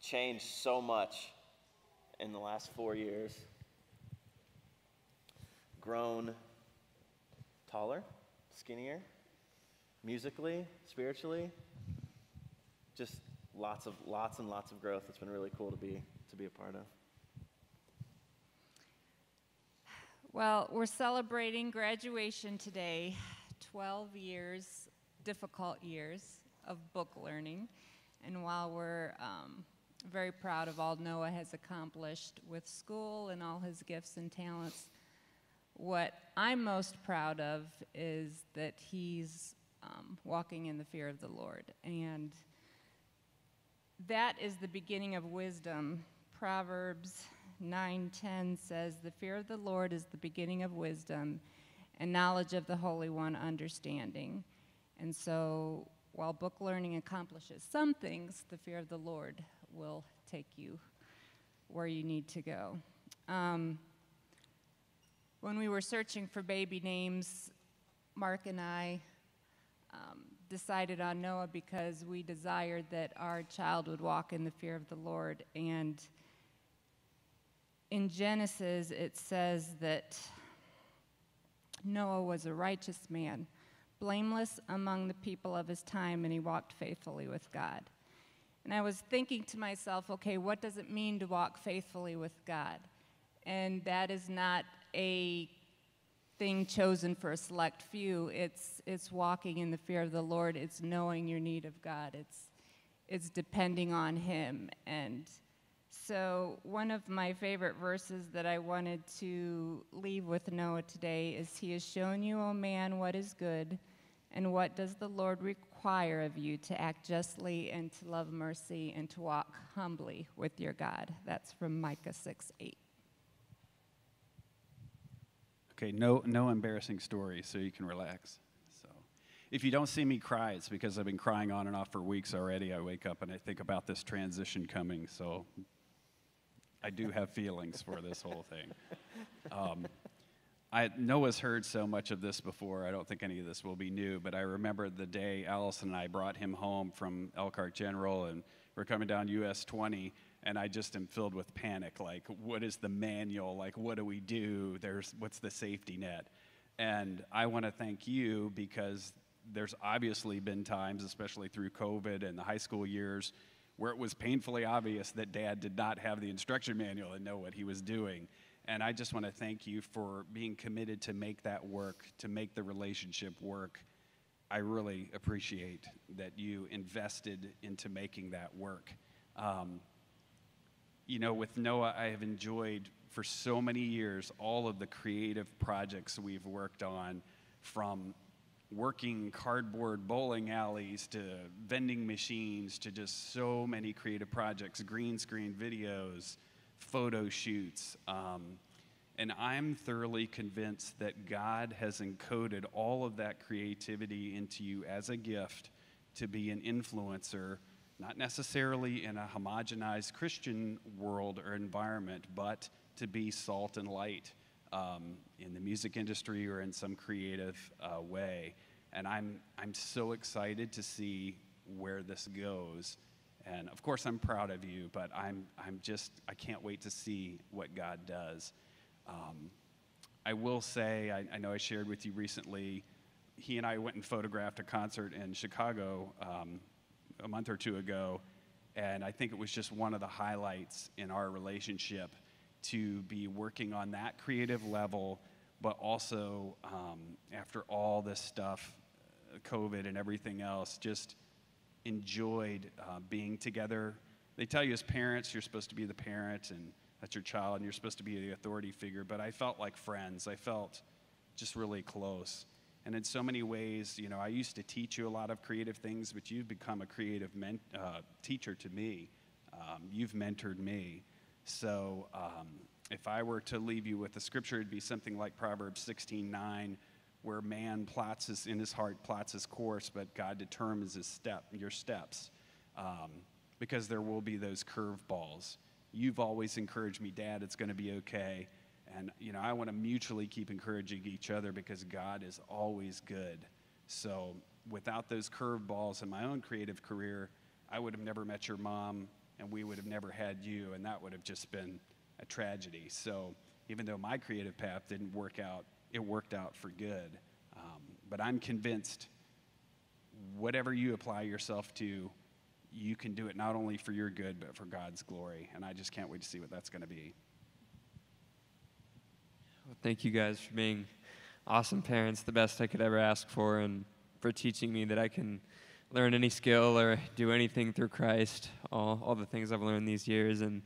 changed so much in the last four years. Grown taller, skinnier, musically, spiritually. Just lots of lots and lots of growth. It's been really cool to be to be a part of. Well, we're celebrating graduation today 12 years, difficult years of book learning. And while we're um, very proud of all Noah has accomplished with school and all his gifts and talents, what I'm most proud of is that he's um, walking in the fear of the Lord. And that is the beginning of wisdom. Proverbs 9:10 says, "The fear of the Lord is the beginning of wisdom, and knowledge of the Holy One understanding." And so, while book learning accomplishes some things, the fear of the Lord will take you where you need to go. Um, when we were searching for baby names, Mark and I um, decided on Noah because we desired that our child would walk in the fear of the Lord. And in Genesis, it says that Noah was a righteous man, blameless among the people of his time, and he walked faithfully with God. And I was thinking to myself, okay, what does it mean to walk faithfully with God? And that is not a thing chosen for a select few. It's, it's walking in the fear of the Lord. It's knowing your need of God. It's, it's depending on Him. And so, one of my favorite verses that I wanted to leave with Noah today is He has shown you, O man, what is good, and what does the Lord require of you to act justly and to love mercy and to walk humbly with your God. That's from Micah 6 8. Okay, no, no embarrassing stories, so you can relax. So, if you don't see me cry, it's because I've been crying on and off for weeks already. I wake up and I think about this transition coming, so I do have feelings for this whole thing. Um, I, Noah's heard so much of this before. I don't think any of this will be new, but I remember the day Allison and I brought him home from Elkhart General, and we're coming down US 20, and I just am filled with panic. Like, what is the manual? Like, what do we do? There's what's the safety net? And I want to thank you because there's obviously been times, especially through COVID and the high school years, where it was painfully obvious that dad did not have the instruction manual and know what he was doing. And I just want to thank you for being committed to make that work, to make the relationship work. I really appreciate that you invested into making that work. Um, you know, with Noah, I have enjoyed for so many years all of the creative projects we've worked on from working cardboard bowling alleys to vending machines to just so many creative projects, green screen videos, photo shoots. Um, and I'm thoroughly convinced that God has encoded all of that creativity into you as a gift to be an influencer, not necessarily in a homogenized Christian world or environment, but to be salt and light um, in the music industry or in some creative uh, way. And I'm, I'm so excited to see where this goes. And of course, I'm proud of you, but I'm, I'm just, I can't wait to see what God does. Um, I will say, I, I, know I shared with you recently, he and I went and photographed a concert in Chicago um, a month or two ago, and I think it was just one of the highlights in our relationship to be working on that creative level, but also um, after all this stuff, COVID and everything else, just enjoyed uh, being together. They tell you as parents, you're supposed to be the parent and that's your child and you're supposed to be the authority figure, but I felt like friends. I felt just really close. And in so many ways, you know, I used to teach you a lot of creative things, but you've become a creative men- uh, teacher to me. Um, you've mentored me. So um, if I were to leave you with a scripture, it'd be something like Proverbs 16 9 where man plots his, in his heart plots his course, but God determines his step, your steps, um, because there will be those curveballs. You've always encouraged me, Dad, it's going to be okay. And, you know, I want to mutually keep encouraging each other because God is always good. So without those curveballs in my own creative career, I would have never met your mom and we would have never had you, and that would have just been a tragedy. So even though my creative path didn't work out, it worked out for good. Um, but I'm convinced whatever you apply yourself to, you can do it not only for your good, but for God's glory. And I just can't wait to see what that's going to be. Thank you guys for being awesome parents, the best I could ever ask for, and for teaching me that I can learn any skill or do anything through Christ, all, all the things I've learned these years. And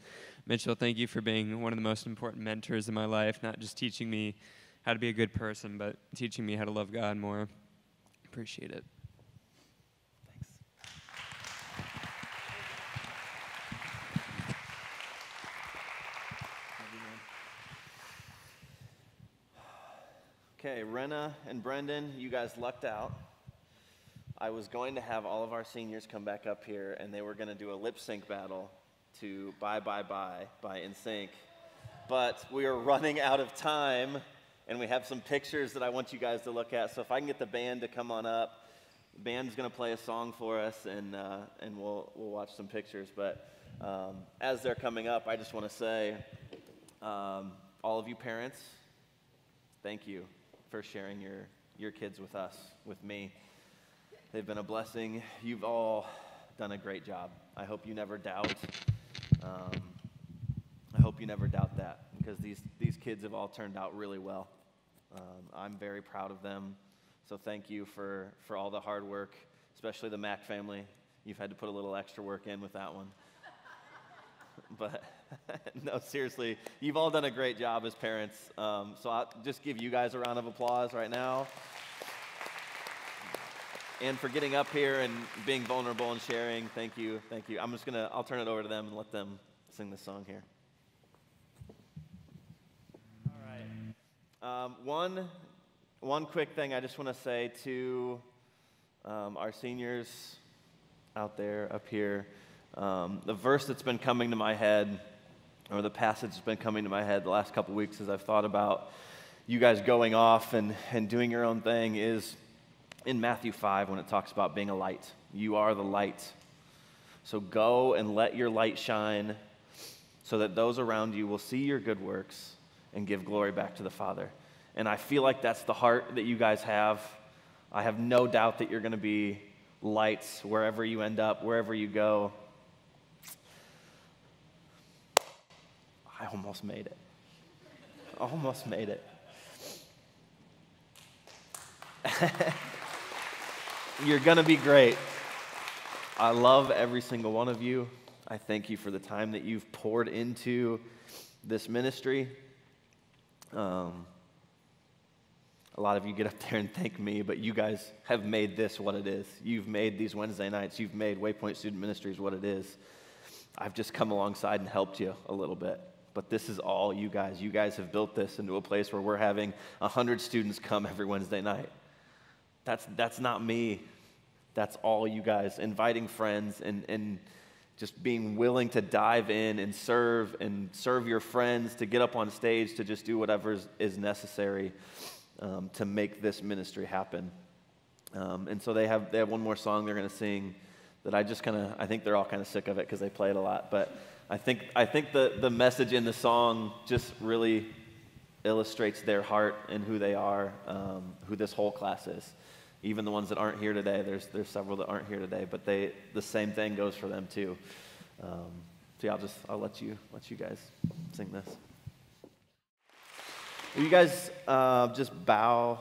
Mitchell, thank you for being one of the most important mentors in my life, not just teaching me how to be a good person, but teaching me how to love God more. Appreciate it. Okay, Renna and Brendan, you guys lucked out. I was going to have all of our seniors come back up here and they were going to do a lip sync battle to Bye Bye Bye by NSYNC. But we are running out of time and we have some pictures that I want you guys to look at. So if I can get the band to come on up, the band's going to play a song for us and, uh, and we'll, we'll watch some pictures. But um, as they're coming up, I just want to say, um, all of you parents, thank you for sharing your, your kids with us, with me. They've been a blessing. You've all done a great job. I hope you never doubt. Um, I hope you never doubt that because these, these kids have all turned out really well. Um, I'm very proud of them. So thank you for, for all the hard work, especially the Mac family. You've had to put a little extra work in with that one. but no, seriously, you've all done a great job as parents. Um, so I'll just give you guys a round of applause right now. And for getting up here and being vulnerable and sharing, thank you, thank you. I'm just gonna, I'll turn it over to them and let them sing this song here. All right. Um, one, one quick thing I just want to say to um, our seniors out there, up here. Um, the verse that's been coming to my head, or the passage that's been coming to my head the last couple weeks as I've thought about you guys going off and, and doing your own thing, is in Matthew 5 when it talks about being a light. You are the light. So go and let your light shine so that those around you will see your good works and give glory back to the Father. And I feel like that's the heart that you guys have. I have no doubt that you're going to be lights wherever you end up, wherever you go. I almost made it. Almost made it. You're going to be great. I love every single one of you. I thank you for the time that you've poured into this ministry. Um, a lot of you get up there and thank me, but you guys have made this what it is. You've made these Wednesday nights, you've made Waypoint Student Ministries what it is. I've just come alongside and helped you a little bit. But this is all you guys. You guys have built this into a place where we're having 100 students come every Wednesday night. That's, that's not me. That's all you guys. Inviting friends and, and just being willing to dive in and serve and serve your friends, to get up on stage, to just do whatever is, necessary um, to make this ministry happen. Um, and so they have, they have one more song they're going to sing that I just kind of, I think they're all kind of sick of it because they play it a lot. But I think, I think the, the message in the song just really illustrates their heart and who they are, um, who this whole class is. Even the ones that aren't here today, there's, there's several that aren't here today, but they, the same thing goes for them too. Um, so yeah, I'll just, I'll let you, let you guys sing this. Will you guys uh, just bow?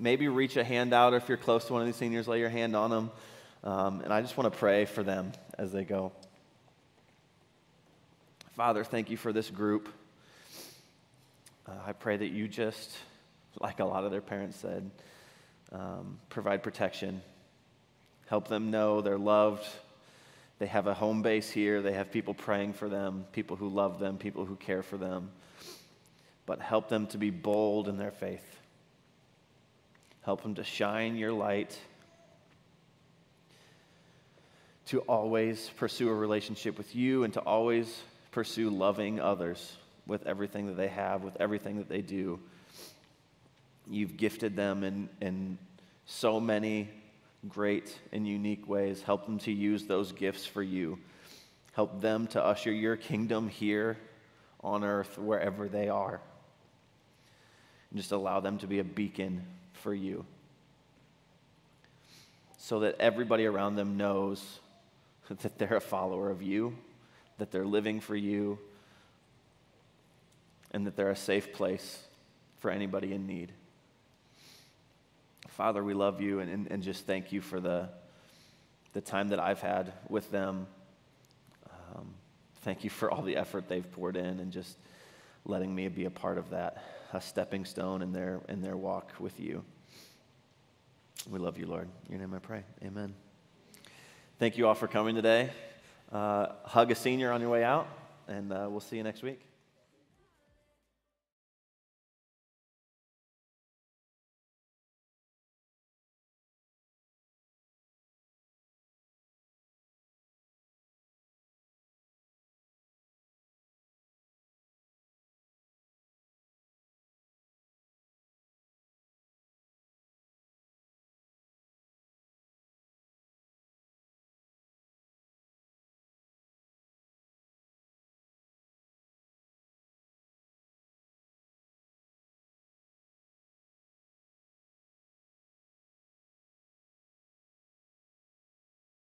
Maybe reach a hand out, or if you're close to one of these seniors, lay your hand on them. Um, and I just want to pray for them as they go. Father, thank you for this group. Uh, I pray that you just, like a lot of their parents said, um, provide protection. Help them know they're loved. They have a home base here. They have people praying for them, people who love them, people who care for them. But help them to be bold in their faith. Help them to shine your light, to always pursue a relationship with you, and to always pursue loving others with everything that they have, with everything that they do. You've gifted them in, in so many great and unique ways. Help them to use those gifts for you. Help them to usher your kingdom here on earth, wherever they are. And just allow them to be a beacon for you so that everybody around them knows that they're a follower of you, that they're living for you, and that they're a safe place for anybody in need. Father, we love you and, and, and just thank you for the, the time that I've had with them. Um, thank you for all the effort they've poured in and just letting me be a part of that, a stepping stone in their, in their walk with you. We love you, Lord. In your name I pray. Amen. Thank you all for coming today. Uh, hug a senior on your way out, and uh, we'll see you next week.